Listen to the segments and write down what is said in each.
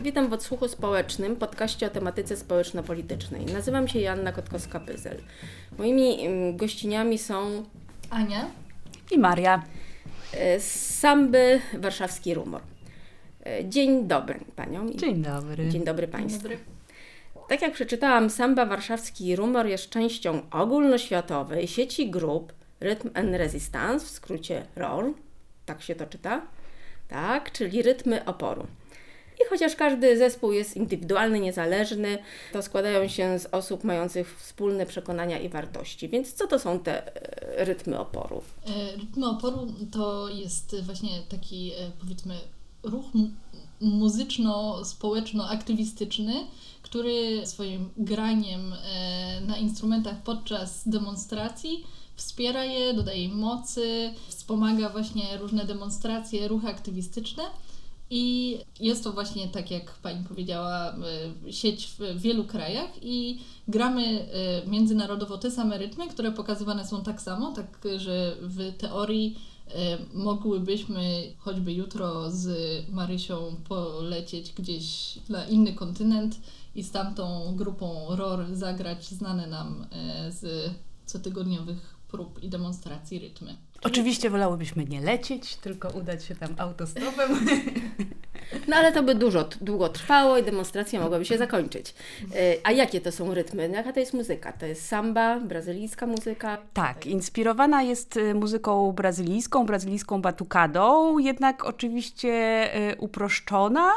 Witam w Odsłuchu Społecznym, podcaście o tematyce społeczno-politycznej. Nazywam się Joanna Kotkowska-Pyzel. Moimi gościniami są Ania. I Maria. z Samby Warszawski Rumor. Y, Dzień dobry Paniom. i- Dzień dobry. Dzień dobry Państwu. Dobry. Tak jak przeczytałam, Samba Warszawski Rumor jest częścią ogólnoświatowej sieci grup Rhythm and Resistance, w skrócie ROR, tak się to czyta, tak, czyli rytmy oporu. I chociaż każdy zespół jest indywidualny, niezależny, to składają się z osób mających wspólne przekonania i wartości. Więc co to są te e, rytmy oporu? E, Rytmy oporu to jest właśnie taki, e, powiedzmy, ruch mu- muzyczno-społeczno-aktywistyczny, który swoim graniem na instrumentach podczas demonstracji wspiera je, dodaje im mocy, wspomaga właśnie różne demonstracje, ruchy aktywistyczne. I jest to właśnie, tak jak Pani powiedziała, y, sieć w wielu krajach i gramy y, międzynarodowo te same rytmy, które pokazywane są tak samo, tak że w teorii y, mogłybyśmy choćby jutro z Marysią polecieć gdzieś na inny kontynent i z tamtą grupą ROR zagrać znane nam z cotygodniowych prób i demonstracji rytmy. Oczywiście wolałybyśmy nie lecieć, tylko udać się tam autostopem. No ale to by dużo, długo trwało i demonstracja mogłaby się zakończyć. E, A jakie to są rytmy? Jaka to jest muzyka? To jest samba, brazylijska muzyka? Tak, inspirowana jest y, muzyką brazylijską, brazylijską batukadą, jednak oczywiście y, uproszczona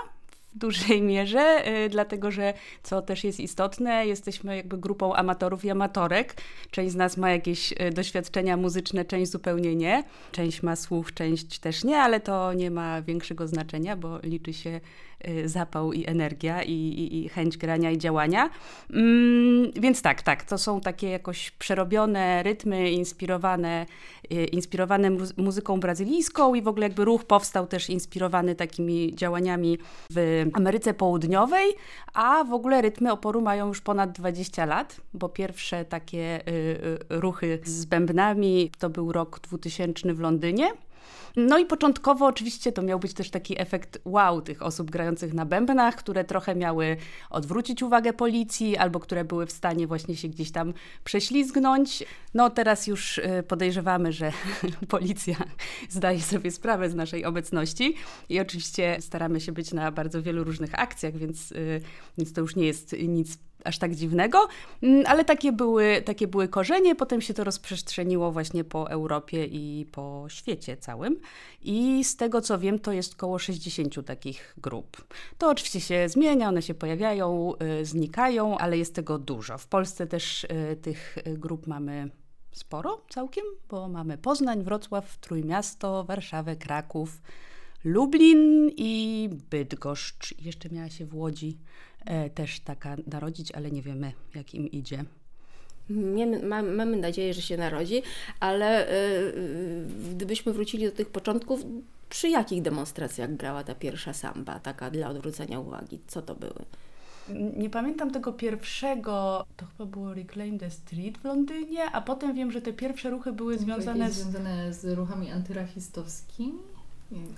w dużej mierze, y, dlatego że, co też jest istotne, jesteśmy jakby grupą amatorów i amatorek. Część z nas ma jakieś y, doświadczenia muzyczne, część zupełnie nie. Część ma słuch, część też nie, ale to nie ma większego znaczenia, bo liczy się y, zapał i energia i, i, i chęć grania i działania. Mm, więc tak, tak, to są takie jakoś przerobione rytmy, inspirowane, inspirowane muzy- muzyką brazylijską i w ogóle jakby ruch powstał też inspirowany takimi działaniami w Ameryce Południowej, a w ogóle rytmy oporu mają już ponad 20 lat, bo pierwsze takie y, y, ruchy z bębnami to był rok 2000 w Londynie. No i początkowo oczywiście to miał być też taki efekt wow tych osób grających na bębnach, które trochę miały odwrócić uwagę policji, albo które były w stanie właśnie się gdzieś tam prześlizgnąć. No teraz już y, podejrzewamy, że policja zdaje sobie sprawę z naszej obecności i oczywiście staramy się być na bardzo wielu różnych akcjach, więc, y, więc to już nie jest nic aż tak dziwnego, Mm, ale takie były, takie były korzenie, potem się to rozprzestrzeniło właśnie po Europie i po świecie całym i z tego co wiem, to jest około 60 takich grup. To oczywiście się zmienia, one się pojawiają, y, znikają, ale jest tego dużo. W Polsce też y, tych y, grup mamy sporo całkiem, bo mamy Poznań, Wrocław, Trójmiasto, Warszawę, Kraków, Lublin i Bydgoszcz. Jeszcze miała się w Łodzi też taka narodzić, ale nie wiemy jak im idzie. Miemy, ma, mamy nadzieję, że się narodzi, ale y, gdybyśmy wrócili do tych początków, przy jakich demonstracjach grała ta pierwsza samba, taka dla odwrócenia uwagi? Co to były? Nie pamiętam tego pierwszego, to chyba było Reclaim the Street w Londynie, a potem wiem, że te pierwsze ruchy były związane z... związane z ruchami antyrachistowskimi nie wiem,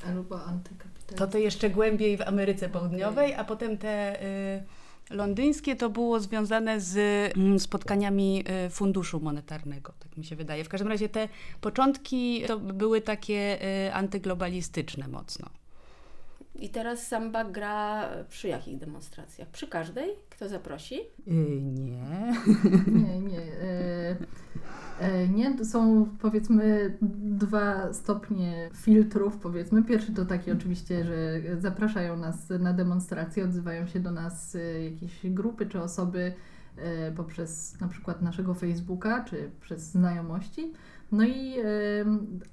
antykapitalistycznymi. To te jeszcze głębiej w Ameryce Południowej, a potem te y, londyńskie to było związane z mm, spotkaniami y, Funduszu Monetarnego, tak mi się wydaje. W każdym razie te początki to były takie y, antyglobalistyczne mocno. I teraz samba gra przy jakich demonstracjach? Przy każdej? Kto zaprosi? nie. Nie, nie. E, nie, są powiedzmy dwa stopnie filtrów, powiedzmy. Pierwszy to taki oczywiście, że zapraszają nas na demonstracje, odzywają się do nas e, jakieś grupy czy osoby e, poprzez na przykład naszego Facebooka czy przez znajomości. No i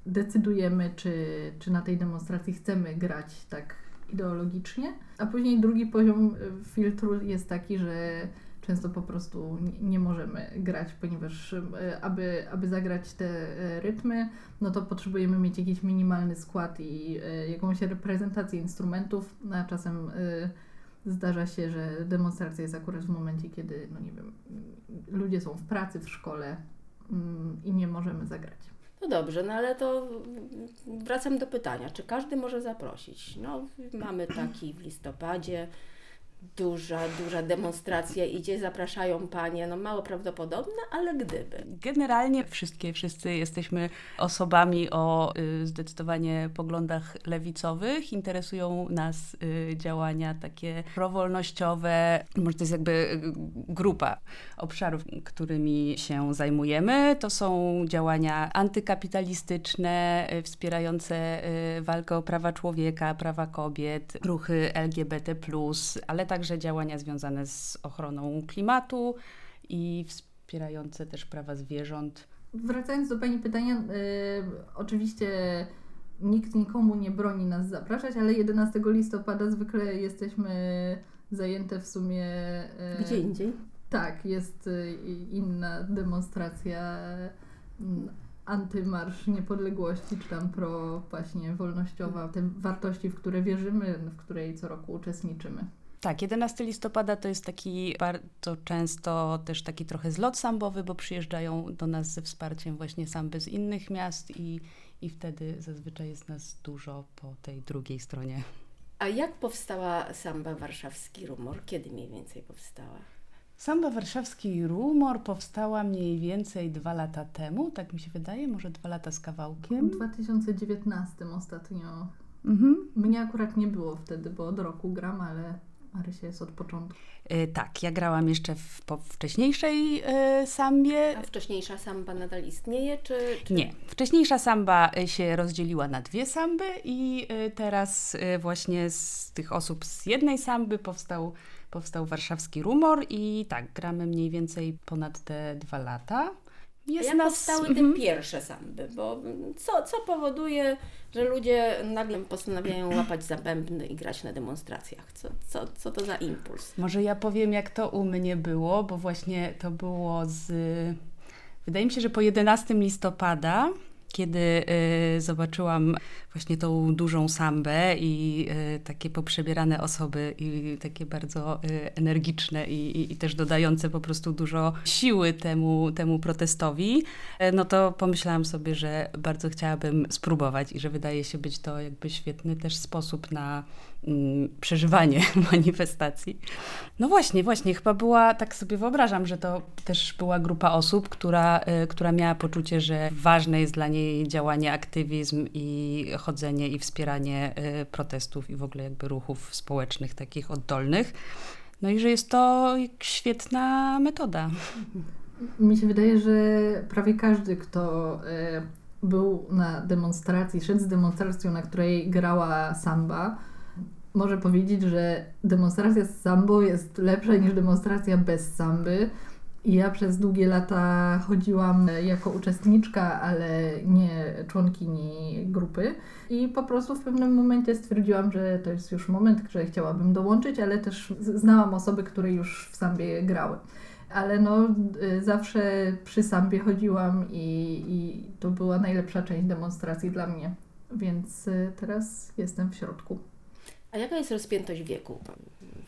decydujemy, czy, czy na tej demonstracji chcemy grać tak ideologicznie. A później drugi poziom filtru jest taki, że często po prostu nie- możemy grać, ponieważ e, aby, aby zagrać te e, rytmy, no to potrzebujemy mieć jakiś minimalny skład i e, jakąś reprezentację instrumentów, no a czasem zdarza się, że demonstracja jest akurat w momencie, kiedy, no nie wiem, ludzie są w pracy, w szkole mm, i nie możemy zagrać. No dobrze, no ale to wracam do pytania, czy każdy może zaprosić? No, mamy taki w listopadzie, duża, duża demonstracja idzie, zapraszają panie, no mało prawdopodobne, ale gdyby. Generalnie wszystkie, wszyscy jesteśmy osobami o y, zdecydowanie poglądach lewicowych. Interesują nas y, działania takie prowolnościowe. Może to jest jakby y, grupa obszarów, którymi się zajmujemy. To są działania antykapitalistyczne, wspierające walkę o prawa człowieka, prawa kobiet, ruchy LGBT, ale także działania związane z ochroną klimatu i wspierające też prawa zwierząt. Wracając do Pani pytania, y, oczywiście nikt nikomu nie broni nas zapraszać, ale 11 listopada zwykle jesteśmy zajęte w sumie. Y, Gdzie indziej? Tak, jest y, inna demonstracja mm, antymarsz niepodległości, czy tam pro właśnie wolnościowa, te wartości, w które wierzymy, w której co roku uczestniczymy. Tak, 11 listopada to jest taki bardzo często też taki trochę zlot sambowy, bo przyjeżdżają do nas ze wsparciem właśnie samby z innych miast i, i wtedy zazwyczaj jest nas dużo po tej drugiej stronie. A jak powstała samba warszawski rumor? Kiedy mniej więcej powstała? Samba warszawski rumor powstała mniej więcej dwa lata temu, tak mi się wydaje, może dwa lata z kawałkiem. W 2019 ostatnio. Mhm. Mnie akurat nie było wtedy, bo od roku gram, ale Marysia jest od początku. Yy, tak, ja grałam jeszcze w po wcześniejszej yy, sambie. A wcześniejsza samba nadal istnieje, czy, czy, Nie. Wcześniejsza samba e, się rozdzieliła na dwie samby i yy, teraz właśnie z tych osób z jednej samby powstał, powstał warszawski rumor i tak, gramy mniej więcej ponad te dwa lata. Jest jak nas... powstały te mhm. pierwsze samby? Bo co, co powoduje, że ludzie nagle postanawiają łapać za bębny i grać na demonstracjach? Co, co, co to za impuls? Może ja powiem, jak to u mnie było, bo właśnie to było z... Wydaje mi się, że po 11 listopada kiedy y, zobaczyłam właśnie tą dużą sambę i y, takie poprzebierane osoby i takie bardzo y, energiczne i, i, i, też dodające po prostu dużo siły temu, temu protestowi, no to pomyślałam sobie, że bardzo chciałabym spróbować i że wydaje się być to jakby świetny też sposób na przeżywanie manifestacji. No właśnie, właśnie, chyba była, tak sobie wyobrażam, że to też była grupa osób, która, y, która miała poczucie, że ważne jest dla niej działanie, aktywizm i chodzenie i wspieranie y, protestów i w ogóle jakby ruchów społecznych takich oddolnych. No i że jest to świetna metoda. Mi się wydaje, że prawie każdy, kto y, był na demonstracji, szedł z demonstracją, na której grała samba, może powiedzieć, że demonstracja z sambo jest lepsza niż demonstracja bez samby. I ja przez długie lata chodziłam jako uczestniczka, ale nie członkini grupy. I po prostu w pewnym momencie stwierdziłam, że to jest już moment, że chciałabym dołączyć, ale też znałam osoby, które już w sambie grały. Ale no, y, zawsze przy sambie chodziłam i, i to była najlepsza część demonstracji dla mnie. Więc y, teraz jestem w środku. A jaka jest rozpiętość wieku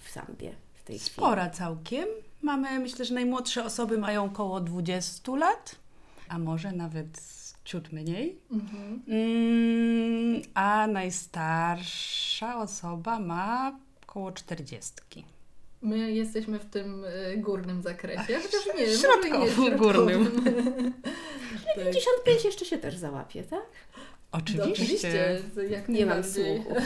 w Sambie w tej chwili? Spora całkiem. Mamy, myślę, że najmłodsze osoby mają około 20 lat, a może nawet ciut mniej. Mhm. Mm, a najstarsza osoba ma około 40. My jesteśmy w tym y, górnym zakresie, chociaż nie, środkowym, górnym. 55 jeszcze się też załapie, tak? Oczywiście. Oczywiście jak nie mam słuchu.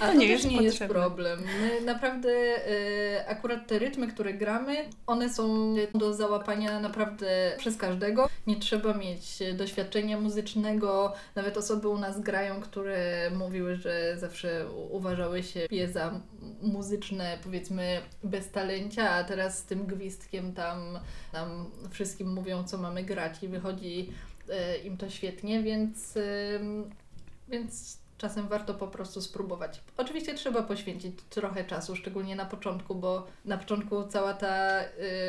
A to, to nie też jest nie jest problem. My naprawdę, y, akurat te rytmy, które gramy, one są do załapania naprawdę przez każdego. Nie trzeba mieć doświadczenia muzycznego. Nawet osoby u nas grają, które mówiły, że zawsze uważały się za muzyczne, powiedzmy, bez talencia, a teraz z tym gwizdkiem tam nam wszystkim mówią, co mamy grać i wychodzi y, im to świetnie, więc, y, więc czasem warto po prostu spróbować. Oczywiście trzeba poświęcić trochę czasu, szczególnie na początku, bo na początku cała ta y,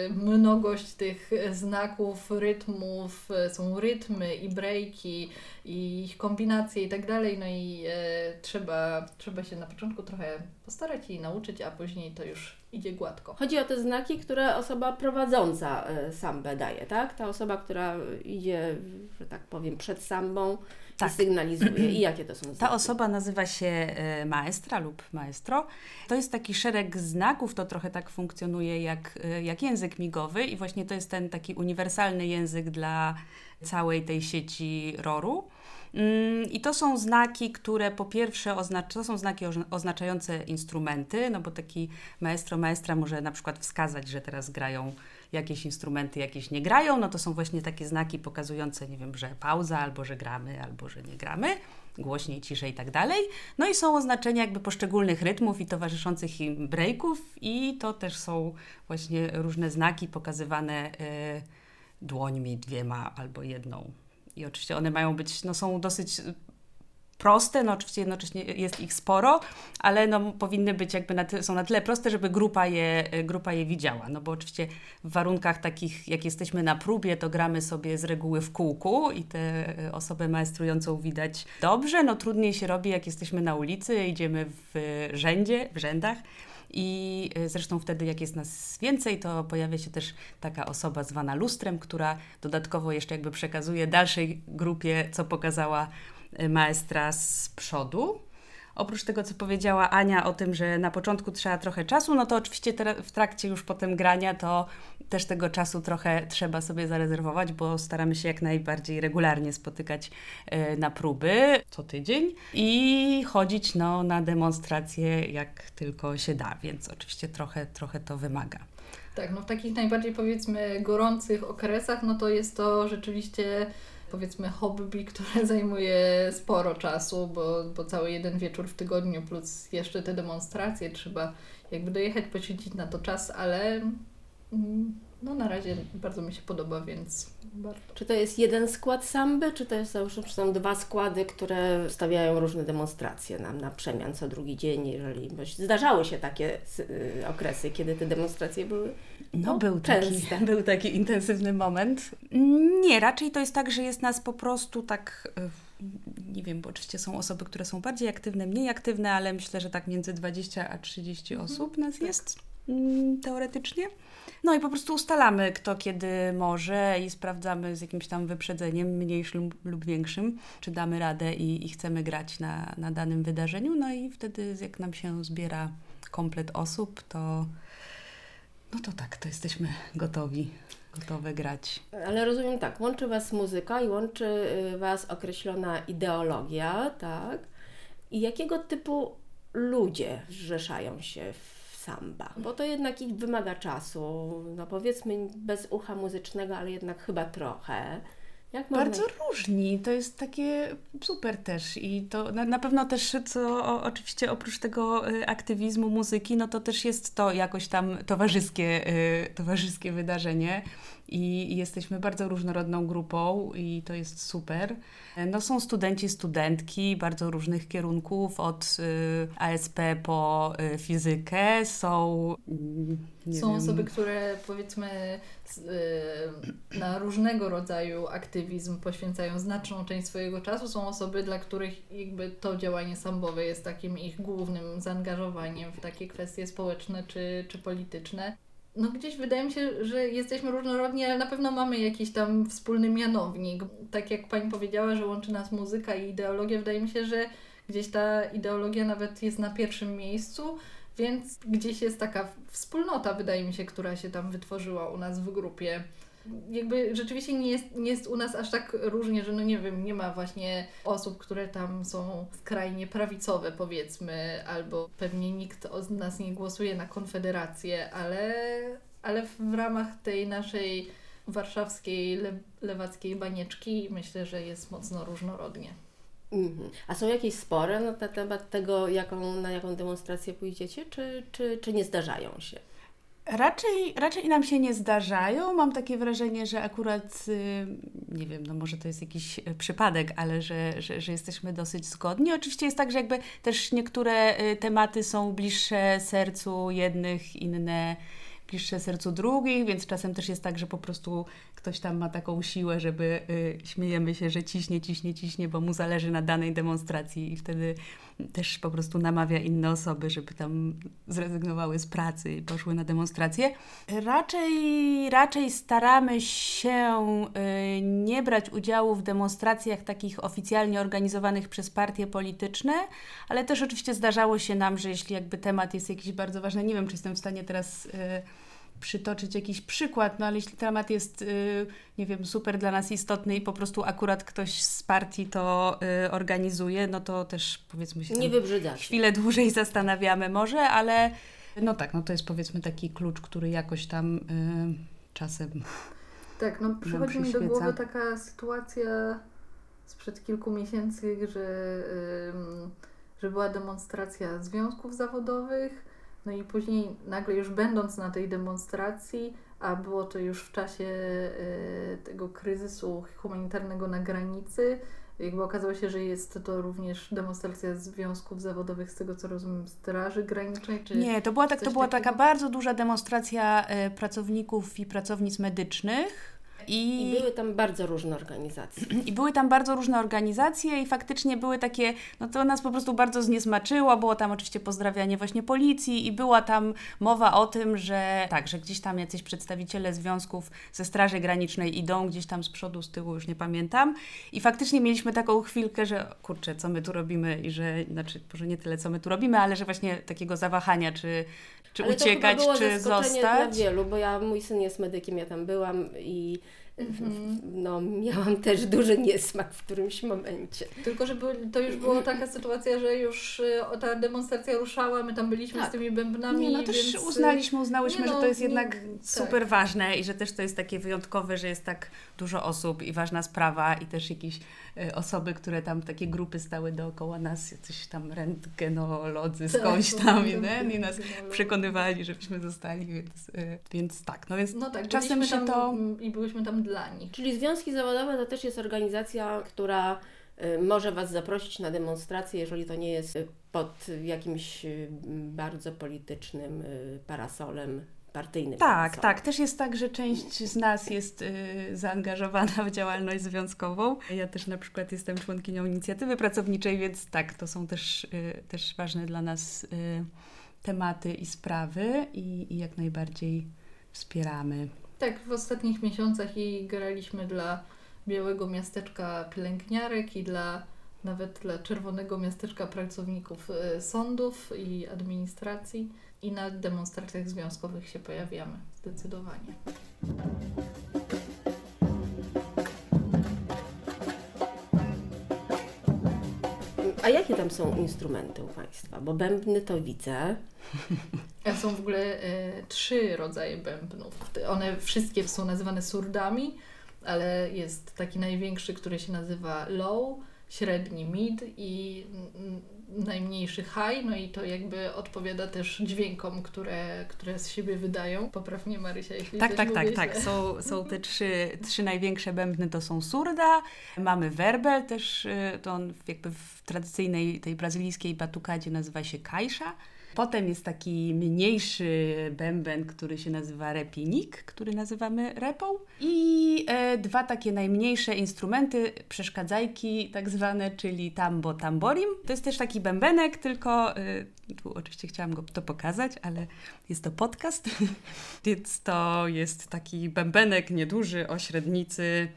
mnogość tych znaków, rytmów, y, są rytmy i breaki i ich kombinacje i tak dalej, no i y, trzeba, trzeba się na początku trochę postarać i nauczyć, a później to już idzie gładko. Chodzi o te znaki, które osoba prowadząca y, sambę daje, tak? Ta osoba, która idzie, że tak powiem, przed sambą tak. i sygnalizuje. I jakie to są znaki? Ta osoba nazywa się e, maestra lub maestro. To jest taki szereg znaków, to trochę tak funkcjonuje jak, e, jak język migowy i właśnie to jest ten taki uniwersalny język dla całej tej sieci ROR-u. Mm, I to są znaki, które po pierwsze oznacz, to są znaki oznaczające instrumenty, no bo taki maestro, maestra może na przykład wskazać, że teraz grają jakieś instrumenty, jakieś nie grają, no to są właśnie takie znaki pokazujące, nie wiem, że pauza, albo że gramy, albo że nie gramy, głośniej, ciszej i tak dalej. No i są oznaczenia jakby poszczególnych rytmów i towarzyszących im breaków i to też są właśnie różne znaki pokazywane y, dłońmi dwiema albo jedną. I oczywiście one mają być, no są dosyć proste, no oczywiście jednocześnie jest ich sporo, ale no powinny być jakby na ty, są na tyle proste, żeby grupa je, grupa je widziała, no bo oczywiście w warunkach takich, jak jesteśmy na próbie, to gramy sobie z reguły w kółku i tę osobę maestrującą widać dobrze, no trudniej się robi, jak jesteśmy na ulicy, idziemy w rzędzie, w rzędach, i zresztą wtedy, jak jest nas więcej, to pojawia się też taka osoba zwana lustrem, która dodatkowo jeszcze jakby przekazuje dalszej grupie, co pokazała Y, maestra z przodu. Oprócz tego, co powiedziała Ania o tym, że na początku trzeba trochę czasu, no to oczywiście w trakcie już potem grania to też tego czasu trochę trzeba sobie zarezerwować, bo staramy się jak najbardziej regularnie spotykać y, na próby co tydzień i chodzić no, na demonstracje jak tylko się da, więc oczywiście trochę, trochę to wymaga. Tak, no w takich najbardziej powiedzmy gorących okresach, no to jest to rzeczywiście powiedzmy hobby, które zajmuje sporo czasu, bo, bo cały jeden wieczór w tygodniu plus jeszcze te demonstracje trzeba jakby dojechać, poświęcić na to czas, ale mm, no na razie bardzo mi się podoba, więc bardzo. Czy to jest jeden skład samby, czy to jest załóżmy, czy są dwa składy, które stawiają różne demonstracje nam na przemian co drugi dzień, jeżeli zdarzały się takie y, okresy, kiedy te demonstracje były no, był taki, był taki intensywny moment. Nie, raczej to jest tak, że jest nas po prostu tak y, nie wiem, bo oczywiście są osoby, które są bardziej aktywne, mniej aktywne, ale myślę, że tak między 20 a 30 mhm, osób nas tak. jest mm, teoretycznie. No i po prostu ustalamy, kto kiedy może i sprawdzamy z jakimś tam wyprzedzeniem, mniejszym lub większym, czy damy radę i, i chcemy grać na, na danym wydarzeniu. No i wtedy, jak nam się zbiera komplet osób, to no to tak, to jesteśmy gotowi, gotowe grać. Ale rozumiem tak, łączy Was muzyka i łączy y, Was określona ideologia, tak? I jakiego typu ludzie zrzeszają się w samba? Bo to jednak ich wymaga czasu, no powiedzmy bez ucha muzycznego, ale jednak chyba trochę. Jak Bardzo różni. To jest takie super też. I to na, na pewno też, co o, oczywiście oprócz tego y, aktywizmu muzyki, no to też jest to jakoś tam towarzyskie, y, towarzyskie wydarzenie i, jesteśmy bardzo różnorodną grupą i to jest super. No, są studenci, studentki bardzo różnych kierunków, od y, ASP po y, fizykę, są. Mm, są wiem. osoby, które powiedzmy y, na różnego rodzaju aktywizm poświęcają znaczną część swojego czasu. Są osoby, dla których jakby to działanie sambowe jest takim ich głównym zaangażowaniem w takie kwestie społeczne czy, czy polityczne no gdzieś wydaje mi się, że jesteśmy różnorodni, ale na pewno mamy jakiś tam wspólny mianownik. Tak jak Pani powiedziała, że łączy nas muzyka i ideologia, wydaje mi się, że gdzieś ta ideologia nawet jest na pierwszym miejscu, więc gdzieś jest taka wspólnota, wydaje mi się, która się tam wytworzyła u nas w grupie jakby rzeczywiście nie jest, nie jest u nas aż tak różnie, że no nie wiem, nie ma właśnie osób, które tam są skrajnie prawicowe powiedzmy, albo pewnie nikt z nas nie głosuje na Konfederację, ale, ale w ramach tej naszej warszawskiej, le, lewackiej banieczki myślę, że jest mocno różnorodnie. Mhm. A są jakieś spory na temat tego, jaką, na jaką demonstrację pójdziecie, czy, czy, czy nie zdarzają się? Raczej, raczej nam się nie zdarzają. Mam takie wrażenie, że akurat, y, nie wiem, no może to jest jakiś y, przypadek, ale że, że, że jesteśmy dosyć zgodni. Oczywiście jest tak, że jakby też niektóre y, tematy są bliższe sercu jednych, inne bliższe sercu drugich, więc czasem też jest tak, że po prostu ktoś tam ma taką siłę, żeby y, śmiejemy się, że ciśnie, ciśnie, ciśnie, bo mu zależy na danej demonstracji i wtedy też po prostu namawia inne osoby, żeby tam zrezygnowały z pracy i poszły na demonstracje. Raczej, raczej staramy się y, nie brać udziału w demonstracjach takich oficjalnie organizowanych przez partie polityczne, ale też oczywiście zdarzało się nam, że jeśli jakby temat jest jakiś bardzo ważny, nie wiem, czy jestem w stanie teraz y, przytoczyć jakiś przykład, no ale jeśli temat jest, y, nie wiem, super dla nas istotny i po prostu akurat ktoś z partii to y, organizuje, no to też powiedzmy się Nie wybrzydzać. chwilę dłużej zastanawiamy może, ale no tak, no to jest powiedzmy taki klucz, który jakoś tam y, czasem Tak, no przychodzi mi do głowy taka sytuacja sprzed kilku miesięcy, że, ym, że była demonstracja związków zawodowych, no i później nagle już będąc na tej demonstracji, a było to już w czasie y, tego kryzysu humanitarnego na granicy, jakby okazało się, że jest to również demonstracja związków zawodowych, z tego co rozumiem, Straży Granicznej, czy... Nie, to była, tak, to była taka bardzo duża demonstracja e, pracowników i pracownic medycznych. I, I były tam bardzo różne organizacje. I były tam bardzo różne organizacje i faktycznie były takie, no to nas po prostu bardzo zniesmaczyło, było tam oczywiście pozdrawianie właśnie policji i była tam mowa o tym, że tak, że gdzieś tam jacyś przedstawiciele związków ze Straży Granicznej idą gdzieś tam z przodu, z tyłu, już nie pamiętam i faktycznie mieliśmy taką chwilkę, że kurczę, co my tu robimy i że, znaczy może nie tyle co my tu robimy, ale że właśnie takiego zawahania, czy, czy Ale uciekać, to chyba było czy zaskoczenie dla zostać. wielu, bo ja, mój syn jest medykiem, ja tam byłam i Mhm. no, miałam też duży niesmak w którymś momencie. Tylko, że to już była taka sytuacja, że już y, ta demonstracja ruszała, my tam byliśmy Tak. z tymi bębnami. Nie, no też więc, y, uznaliśmy, uznałyśmy, nie że no, to jest nie- jednak tak. super ważne i że też to jest takie wyjątkowe, że jest tak dużo osób i ważna sprawa i też jakieś e, osoby, które tam, takie grupy stały dookoła nas, jacyś tam rentgenolodzy Tak, skądś tam i, pamiętam, ten, i nas przekonywali, żebyśmy zostali, więc, e, więc tak, no więc No tak, czasem się tam to... i byliśmy tam dla nich. Czyli Związki Zawodowe to też jest organizacja, która y, może Was zaprosić na demonstrację, jeżeli to nie jest pod jakimś bardzo politycznym parasolem, partyjnym Tak, parasolem. tak. Też jest tak, że część z nas jest y, zaangażowana w działalność związkową. Ja też na przykład jestem członkinią inicjatywy pracowniczej, więc tak, to są też, y, też ważne dla nas y, tematy i sprawy i, i jak najbardziej wspieramy. Tak, w ostatnich miesiącach i graliśmy dla Białego Miasteczka Pielęgniarek i dla nawet dla Czerwonego Miasteczka Pracowników y, Sądów i Administracji i na demonstracjach związkowych się pojawiamy, zdecydowanie. A jakie tam są instrumenty u Państwa? Bo bębny to widzę. Są w ogóle e, trzy rodzaje bębnów. One wszystkie są nazywane surdami, ale jest taki największy, który się nazywa low, średni mid i mm, najmniejszy high, no i to jakby odpowiada też dźwiękom, które, które z siebie wydają. Poprawnie Marysia, jeśli Tak, tak, tak, tak. Są, są te trzy, trzy największe bębny, to są surda, mamy werbel, też y, to on jakby w tradycyjnej tej brazylijskiej batukadzie nazywa się kajsza. Potem jest taki mniejszy bęben, który się nazywa repinik, który nazywamy repą. I e, dwa takie najmniejsze instrumenty, przeszkadzajki tak zwane, czyli tambo tamborim. To jest też taki bębenek, tylko e, tu oczywiście chciałam go to pokazać, ale jest to podcast, więc to jest taki bębenek nieduży o średnicy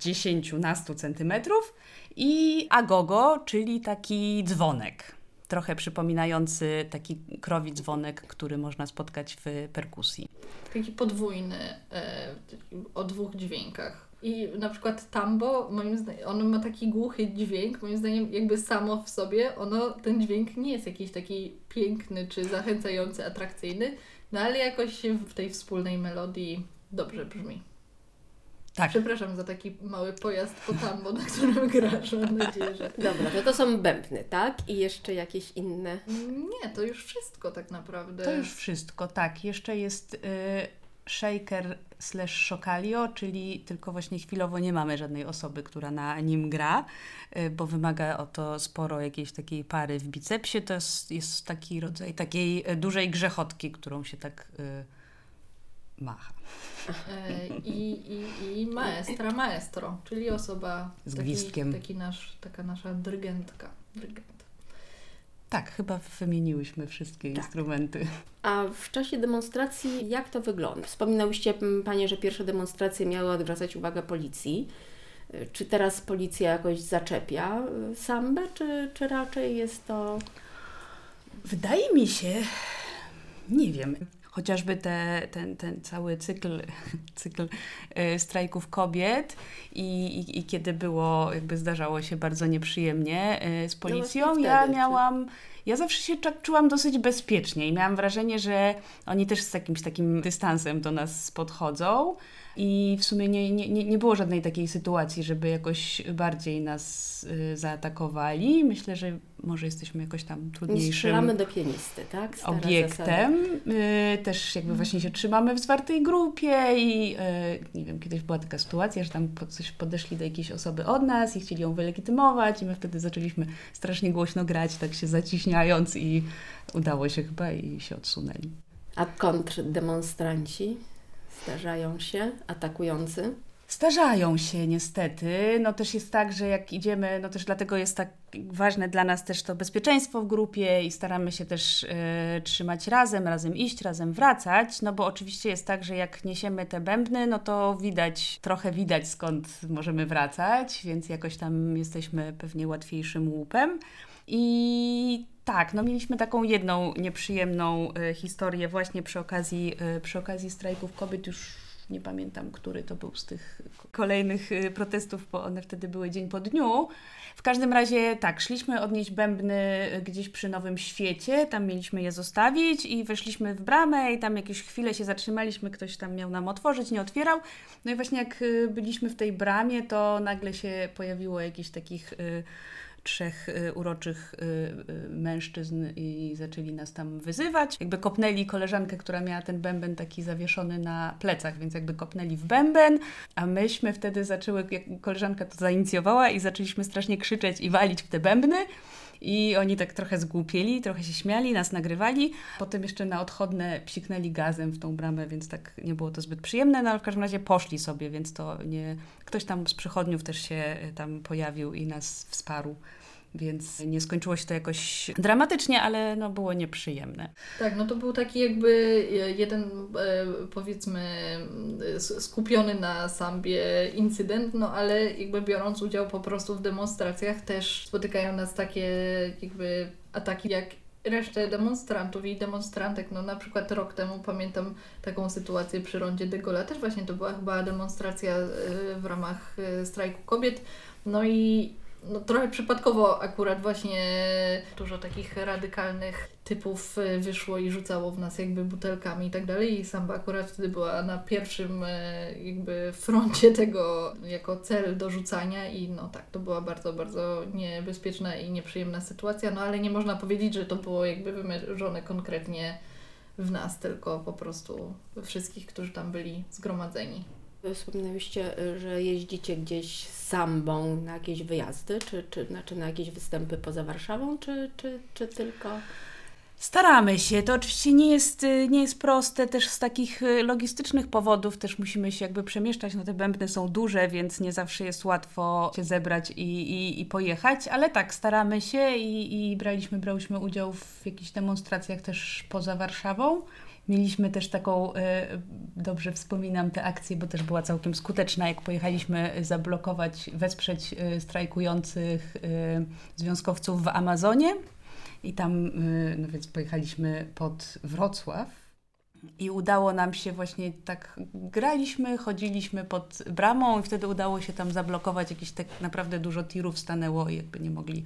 10-12 centymetrów i agogo, czyli taki dzwonek trochę przypominający taki krowi dzwonek, który można spotkać w perkusji. Taki podwójny, e, o dwóch dźwiękach. I na przykład tambo, moim zdaniem, ono ma taki głuchy dźwięk, moim zdaniem jakby samo w sobie, ono, ten dźwięk nie jest jakiś taki piękny, czy zachęcający, atrakcyjny, no ale jakoś w tej wspólnej melodii dobrze brzmi. Tak, Przepraszam za taki mały pojazd po tambo, na którym grasz, mam nadzieję, że... Dobra, to to są bębny, tak? I jeszcze jakieś inne. Nie, to już wszystko tak naprawdę. to już wszystko. Tak, jeszcze jest y, shaker slash shokalio, czyli tylko właśnie chwilowo nie mamy żadnej osoby, która na nim gra, y, bo wymaga o to sporo jakiejś takiej pary w bicepsie. To jest, jest taki rodzaj takiej y, dużej grzechotki, którą się tak y, macha. E, I, i, i maestra, maestro, czyli osoba, Z taki, gwizdkiem. taki nasz, taka nasza dyrygentka. Dyrygent. Tak, chyba wymieniłyśmy wszystkie Tak. instrumenty. A w czasie demonstracji jak to wygląda? Wspominałyście m, Panie, że pierwsze demonstracje miały odwracać uwagę policji. Y, Czy teraz policja jakoś zaczepia y, sambę, czy, czy raczej jest to... Wydaje mi się, nie wiem, chociażby te, ten, ten cały cykl, cykl e, strajków kobiet i, i, i kiedy było, jakby zdarzało się bardzo nieprzyjemnie e, z policją, właśnie ja czy- miałam, ja zawsze się czułam dosyć bezpiecznie i miałam wrażenie, że oni też z jakimś takim dystansem do nas podchodzą. I w sumie nie, nie, nie nie było żadnej takiej sytuacji, żeby jakoś bardziej nas y, zaatakowali. Myślę, że może jesteśmy jakoś tam Nie trudniejszym strzelamy do pianisty, tak? Stara obiektem. Y, też jakby właśnie się trzymamy w zwartej grupie i y, nie wiem, kiedyś była taka sytuacja, że tam coś podeszli do jakiejś osoby od nas i chcieli ją wylegitymować i my wtedy zaczęliśmy strasznie głośno grać, tak się zaciśniając i udało się chyba i się odsunęli. A kontrdemonstranci zdarzają się, atakujący? Starzają się niestety. No też jest tak, że jak idziemy, no też dlatego jest tak ważne dla nas też to bezpieczeństwo w grupie i staramy się też e, trzymać razem, razem iść, razem wracać, no bo oczywiście jest tak, że jak niesiemy te bębny, no to widać, trochę widać skąd możemy wracać, więc jakoś tam jesteśmy pewnie łatwiejszym łupem. I tak, no mieliśmy taką jedną nieprzyjemną e, historię właśnie przy okazji, e, przy okazji strajków kobiet już nie pamiętam, który to był z tych kolejnych y, protestów, bo one wtedy były dzień po dniu. W każdym razie tak, szliśmy odnieść bębny y, gdzieś przy Nowym Świecie, tam mieliśmy je zostawić i weszliśmy w bramę i tam jakieś chwilę się zatrzymaliśmy, ktoś tam miał nam otworzyć, nie otwierał. No i właśnie jak y, byliśmy w tej bramie, to nagle się pojawiło jakichś takich trzech y, uroczych y, y, mężczyzn i zaczęli nas tam wyzywać. Jakby kopnęli koleżankę, która miała ten bęben taki zawieszony na plecach, więc jakby kopnęli w bęben, a myśmy wtedy zaczęły, jak koleżanka to zainicjowała i zaczęliśmy strasznie krzyczeć i walić w te bębny. I oni tak trochę zgłupieli, trochę się śmiali, nas nagrywali. Potem jeszcze na odchodne psiknęli gazem w tą bramę, więc tak nie było to zbyt przyjemne, no ale w każdym razie poszli sobie, więc to nie... Ktoś tam z przychodniów też się y, tam pojawił i nas wsparł. Więc nie skończyło się to jakoś dramatycznie, ale no było nieprzyjemne. Tak, no to był taki jakby e, jeden, e, powiedzmy, e, skupiony na sambie incydent, no ale jakby biorąc udział po prostu w demonstracjach też spotykają nas takie jakby ataki jak resztę demonstrantów i demonstrantek. No na przykład rok temu pamiętam taką sytuację przy rondzie de Gaulle'a, też właśnie to była chyba demonstracja w ramach strajku kobiet. No i no, trochę przypadkowo akurat właśnie dużo takich radykalnych typów e, wyszło i rzucało w nas jakby butelkami i tak dalej i Samba akurat wtedy była na pierwszym e, jakby froncie tego jako cel do rzucania i no tak, to była bardzo, bardzo niebezpieczna i nieprzyjemna sytuacja, no ale nie można powiedzieć, że to było jakby wymierzone konkretnie w nas, tylko po prostu wszystkich, którzy tam byli zgromadzeni. Wspominałyście, y, że jeździcie gdzieś z sambą na jakieś wyjazdy, czy, czy znaczy na jakieś występy poza Warszawą, czy, czy, czy tylko... Staramy się. To oczywiście nie jest, y, nie jest proste też z takich y, logistycznych powodów. Też musimy się jakby przemieszczać. No te bębny są duże, więc nie zawsze jest łatwo się zebrać i, i, i pojechać. Ale tak, staramy się i, i braliśmy, brałyśmy udział w jakichś demonstracjach też poza Warszawą. Mieliśmy też taką, y, dobrze wspominam tę akcję, bo też była całkiem skuteczna, jak pojechaliśmy zablokować, wesprzeć y, strajkujących związkowców w Amazonie. I tam, no więc pojechaliśmy pod Wrocław i udało nam się właśnie tak, graliśmy, chodziliśmy pod bramą i wtedy udało się tam zablokować jakieś tak naprawdę dużo tirów stanęło i jakby nie mogli,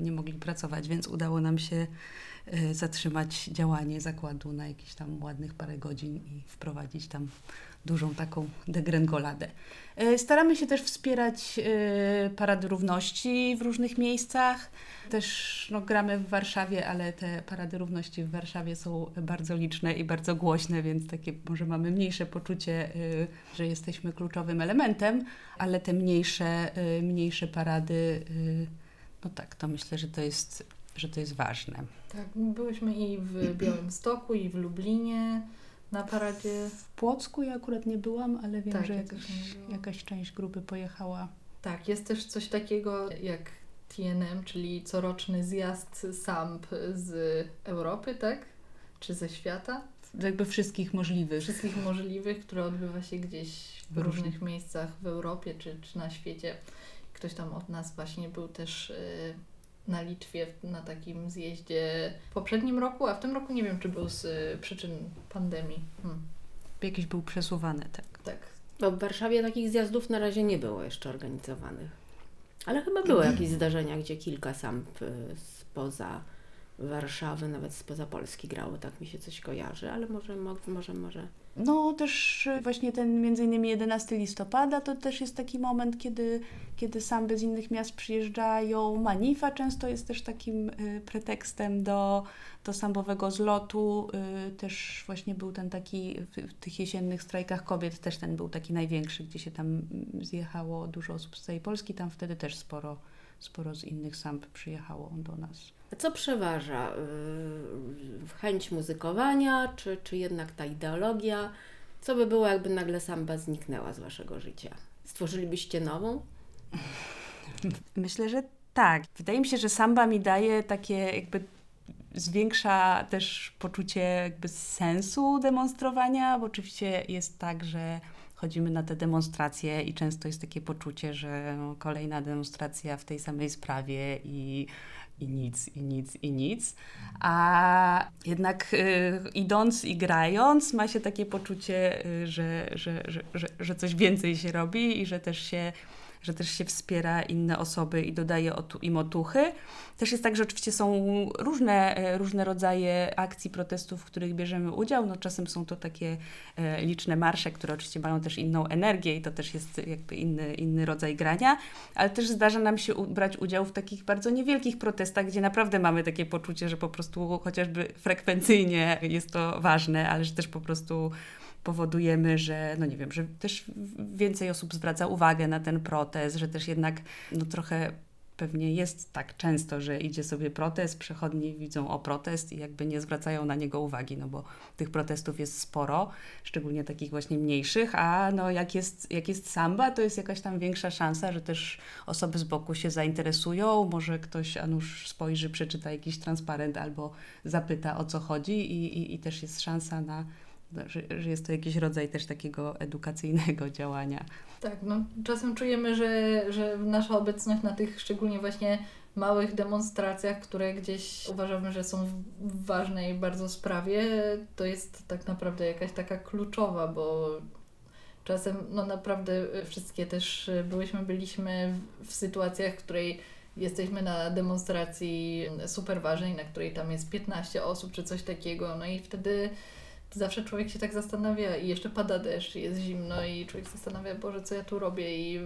nie mogli pracować, więc udało nam się zatrzymać działanie zakładu na jakieś tam ładnych parę godzin i wprowadzić tam dużą taką degrengoladę. Y, Staramy się też wspierać y, Parady Równości w różnych miejscach. Też no, gramy w Warszawie, ale te Parady Równości w Warszawie są bardzo liczne i bardzo głośne, więc takie może mamy mniejsze poczucie, y, że jesteśmy kluczowym elementem, ale te mniejsze, y, mniejsze parady, y, no tak, to myślę, że to jest, że to jest ważne. Tak, byłyśmy i w Białymstoku, i w Lublinie. na paradzie. W Płocku ja akurat nie byłam, ale wiem, Tak, że ja jakaś, jakaś część grupy pojechała. Tak, jest też coś takiego jak TNM, czyli coroczny zjazd SAMP z Europy, tak? Czy ze świata? Jakby wszystkich możliwych. Wszystkich możliwych, które odbywa się gdzieś w Różnych. różnych miejscach w Europie czy, czy na świecie. Ktoś tam od nas właśnie był też y, na Litwie na takim zjeździe w poprzednim roku, a w tym roku nie wiem, czy był z y, przyczyn pandemii. Hmm, Jakiś był przesuwany, tak. tak. Bo w Warszawie takich zjazdów na razie nie było jeszcze organizowanych. Ale chyba były jakieś zdarzenia, gdzie kilka samp y, spoza Warszawy, nawet spoza Polski grało, tak mi się coś kojarzy, ale może, mo- może, może. No też y, właśnie ten między innymi 11 listopada to też jest taki moment, kiedy, kiedy samby z innych miast przyjeżdżają. Manifa często jest też takim y, pretekstem do, do sambowego zlotu. Y, też właśnie był ten taki w, w tych jesiennych strajkach kobiet też ten był taki największy, gdzie się tam mm, zjechało dużo osób z całej Polski. Tam wtedy też sporo, sporo z innych samb przyjechało do nas. Co przeważa? y, Chęć muzykowania, czy, czy jednak ta ideologia? Co by było, jakby nagle samba zniknęła z Waszego życia? Stworzylibyście nową? Myślę, że tak. Wydaje mi się, że samba mi daje takie jakby zwiększa też poczucie jakby sensu demonstrowania, bo oczywiście jest tak, że chodzimy na te demonstracje i często jest takie poczucie, że kolejna demonstracja w tej samej sprawie i, i nic, i nic, i nic. A jednak y, idąc i grając ma się takie poczucie, y, że, że, że, że, że coś więcej się robi i że też się że też się wspiera inne osoby i dodaje im otuchy. Też jest tak, że oczywiście są różne, e, różne rodzaje akcji, protestów, w których bierzemy udział. No, czasem są to takie e, liczne marsze, które oczywiście mają też inną energię i to też jest jakby inny, inny rodzaj grania, ale też zdarza nam się brać udział w takich bardzo niewielkich protestach, gdzie naprawdę mamy takie poczucie, że po prostu chociażby frekwencyjnie jest to ważne, ale że też po prostu powodujemy, że no nie wiem, że też więcej osób zwraca uwagę na ten protest, że też jednak no trochę pewnie jest tak często, że idzie sobie protest, przechodni widzą o protest i jakby nie zwracają na niego uwagi, no bo tych protestów jest sporo, szczególnie takich właśnie mniejszych, a no jak jest, jak jest samba, to jest jakaś tam większa szansa, że też osoby z boku się zainteresują, może ktoś a nuż spojrzy, przeczyta jakiś transparent albo zapyta o co chodzi i, i, i też jest szansa na że, że jest to jakiś rodzaj też takiego edukacyjnego działania. Tak, no czasem czujemy, że, że nasza obecność na tych szczególnie właśnie małych demonstracjach, które gdzieś uważamy, że są w ważnej bardzo sprawie, to jest tak naprawdę jakaś taka kluczowa, bo czasem no naprawdę wszystkie też byłyśmy, byliśmy w, sytuacjach, w której jesteśmy na demonstracji super ważnej, na której tam jest 15 osób czy coś takiego, no i wtedy zawsze człowiek się tak zastanawia i jeszcze pada deszcz, jest zimno i człowiek zastanawia, Boże, co ja tu robię i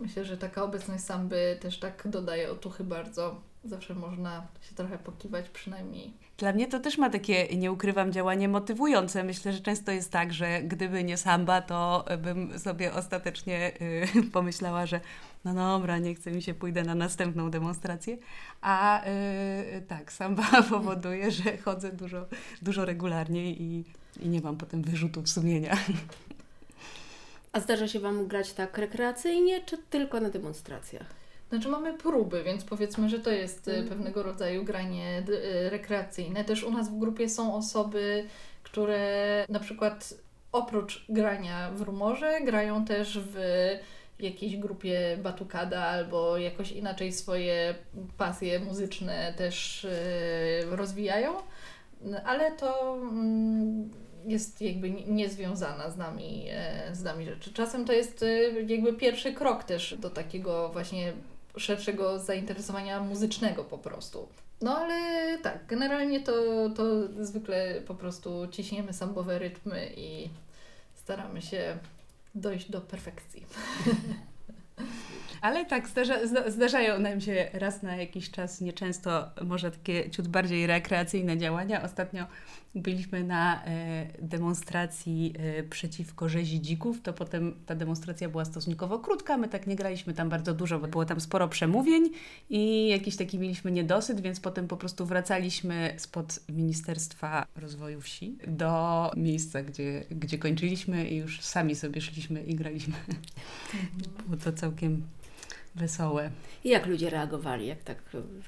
myślę, że taka obecność samby też tak dodaje otuchy bardzo. Zawsze można się trochę pokiwać przynajmniej. Dla mnie to też ma takie, nie ukrywam, działanie motywujące. Myślę, że często jest tak, że gdyby nie samba, to bym sobie ostatecznie y, pomyślała, że no dobra, nie chce mi się, pójdę na następną demonstrację. A y, tak, samba powoduje, że chodzę dużo, dużo regularniej i, i nie mam potem wyrzutów sumienia. A zdarza się Wam grać tak rekreacyjnie, czy tylko na demonstracjach? Znaczy mamy próby, więc powiedzmy, że to jest Mhm. pewnego rodzaju granie d- y, rekreacyjne. Też u nas w grupie są osoby, które na przykład oprócz grania w rumorze, grają też w jakiejś grupie batukada albo jakoś inaczej swoje pasje muzyczne też y, rozwijają, ale to mm, jest jakby nie- niezwiązana z nami, e, z nami rzeczy. Czasem to jest e, jakby pierwszy krok też do takiego właśnie szerszego zainteresowania muzycznego po prostu. No ale tak, generalnie to, to zwykle po prostu ciśniemy sambowe rytmy i staramy się dojść do perfekcji. Ale tak, zdarza, zda, zdarzają nam się raz na jakiś czas, nieczęsto, może takie ciut bardziej rekreacyjne działania. Ostatnio byliśmy na e, demonstracji e, przeciwko rzezi dzików, to potem ta demonstracja była stosunkowo krótka, my tak nie graliśmy tam bardzo dużo, bo było tam sporo przemówień i jakiś taki mieliśmy niedosyt, więc potem po prostu wracaliśmy spod Ministerstwa Rozwoju Wsi do miejsca, gdzie, gdzie kończyliśmy i już sami sobie szliśmy i graliśmy. Było to całkiem wesołe. I jak ludzie reagowali, jak tak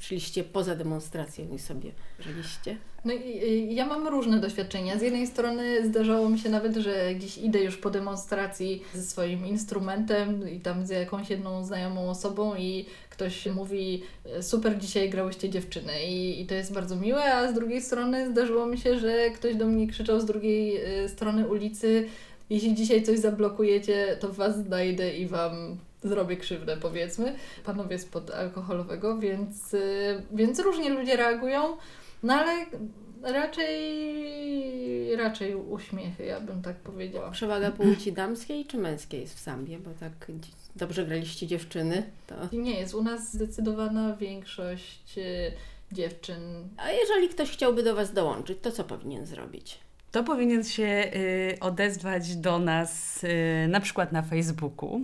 szliście poza demonstracją i sobie żyliście? No i ja mam różne doświadczenia. Z jednej strony zdarzało mi się nawet, że gdzieś idę już po demonstracji ze swoim instrumentem i tam z jakąś jedną znajomą osobą i ktoś mówi super, dzisiaj grałyście dziewczyny i, i to jest bardzo miłe, a z drugiej strony zdarzyło mi się, że ktoś do mnie krzyczał z drugiej e, strony ulicy jeśli dzisiaj coś zablokujecie, to Was znajdę i Wam zrobię krzywdę, powiedzmy. Panowie spod alkoholowego, więc, y, więc różnie ludzie reagują, no ale raczej, raczej uśmiechy, ja bym tak powiedziała. Przewaga płci damskiej czy męskiej jest w sambie, bo tak dobrze graliście dziewczyny, to... Nie jest, u nas zdecydowana większość y, dziewczyn. A jeżeli ktoś chciałby do Was dołączyć, to co powinien zrobić? To powinien się y, odezwać do nas y, na przykład na Facebooku.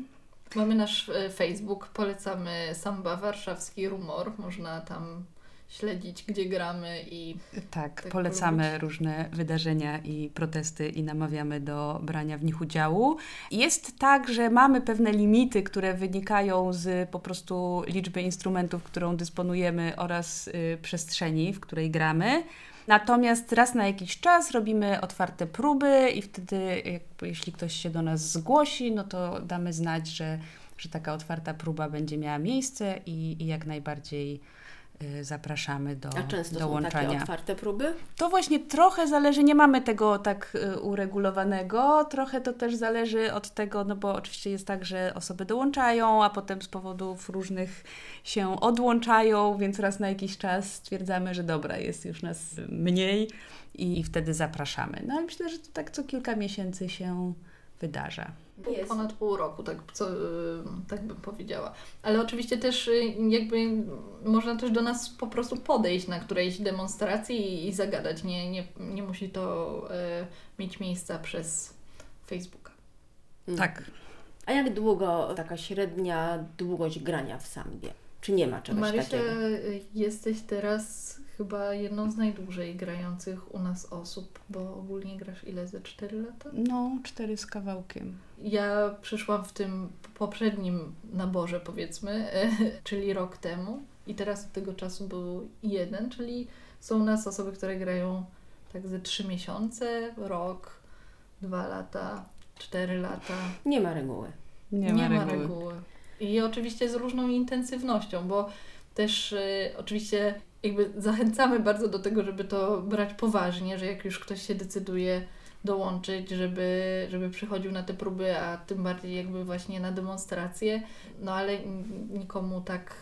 Mamy nasz y, Facebook, polecamy Samba Warszawski Rumor, można tam śledzić, gdzie gramy i. Tak, tak polecamy różne wydarzenia i protesty i namawiamy do brania w nich udziału. Jest tak, że mamy pewne limity, które wynikają z po prostu liczby instrumentów, którą dysponujemy oraz y, przestrzeni, w której gramy. Natomiast raz na jakiś czas robimy otwarte próby i wtedy, jeśli ktoś się do nas zgłosi, no to damy znać, że, że taka otwarta próba będzie miała miejsce i, i jak najbardziej zapraszamy do A często dołączania. są takie otwarte próby? To właśnie trochę zależy, nie mamy tego tak y, uregulowanego, trochę to też zależy od tego, no bo oczywiście jest tak, że osoby dołączają, a potem z powodów różnych się odłączają, więc raz na jakiś czas stwierdzamy, że dobra, jest już nas mniej i wtedy zapraszamy. No ale myślę, że to tak co kilka miesięcy się wydarza. Jest. Ponad pół roku, tak, co, y, tak bym powiedziała. Ale oczywiście też y, jakby można też do nas po prostu podejść na którejś demonstracji i, i zagadać. Nie, nie, nie musi to e, mieć miejsca przez Facebooka. Mm. Tak. A jak długo taka średnia długość grania w sambie? Czy nie ma czegoś Marysia, takiego? jesteś teraz chyba jedną z najdłużej grających u nas osób, bo ogólnie grasz ile? Ze 4 lata? No, 4 z kawałkiem. Ja przyszłam w tym poprzednim naborze, powiedzmy, czyli rok temu i teraz od tego czasu był jeden, czyli są u nas osoby, które grają tak ze 3 miesiące, rok, 2 lata, 4 lata. Nie ma reguły. Nie, Nie ma, reguły. I oczywiście z różną intensywnością, bo też y, oczywiście jakby zachęcamy bardzo do tego, żeby to brać poważnie, że jak już ktoś się decyduje dołączyć, żeby, żeby przychodził na te próby, a tym bardziej jakby właśnie na demonstracje. No ale nikomu tak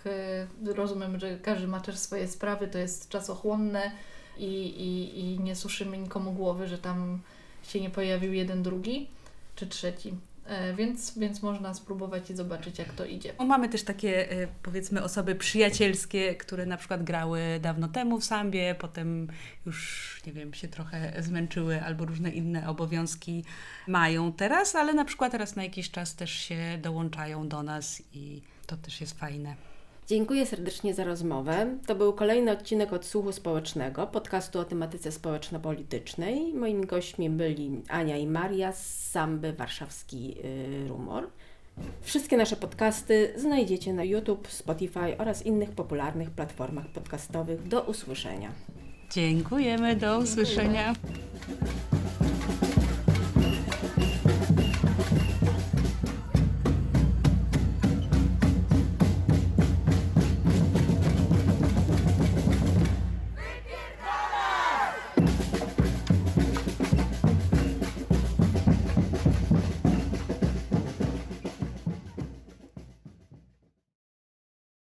y, rozumiem, że każdy ma też swoje sprawy, to jest czasochłonne i, i, i nie suszymy nikomu głowy, że tam się nie pojawił jeden, drugi czy trzeci. E, więc, więc można spróbować i zobaczyć, jak to idzie. Mamy też takie, e, powiedzmy, osoby przyjacielskie, które na przykład grały dawno temu w sambie, potem już, nie wiem, się trochę zmęczyły albo różne inne obowiązki mają teraz, ale na przykład teraz na jakiś czas też się dołączają do nas i to też jest fajne. Dziękuję serdecznie za rozmowę. To był kolejny odcinek Odsłuchu Społecznego, podcastu o tematyce społeczno-politycznej. Moimi gośćmi byli Ania i Maria z Samby Warszawski y, Rumor. Wszystkie nasze podcasty znajdziecie na YouTube, Spotify oraz innych popularnych platformach podcastowych. Do usłyszenia. Dziękujemy, do usłyszenia.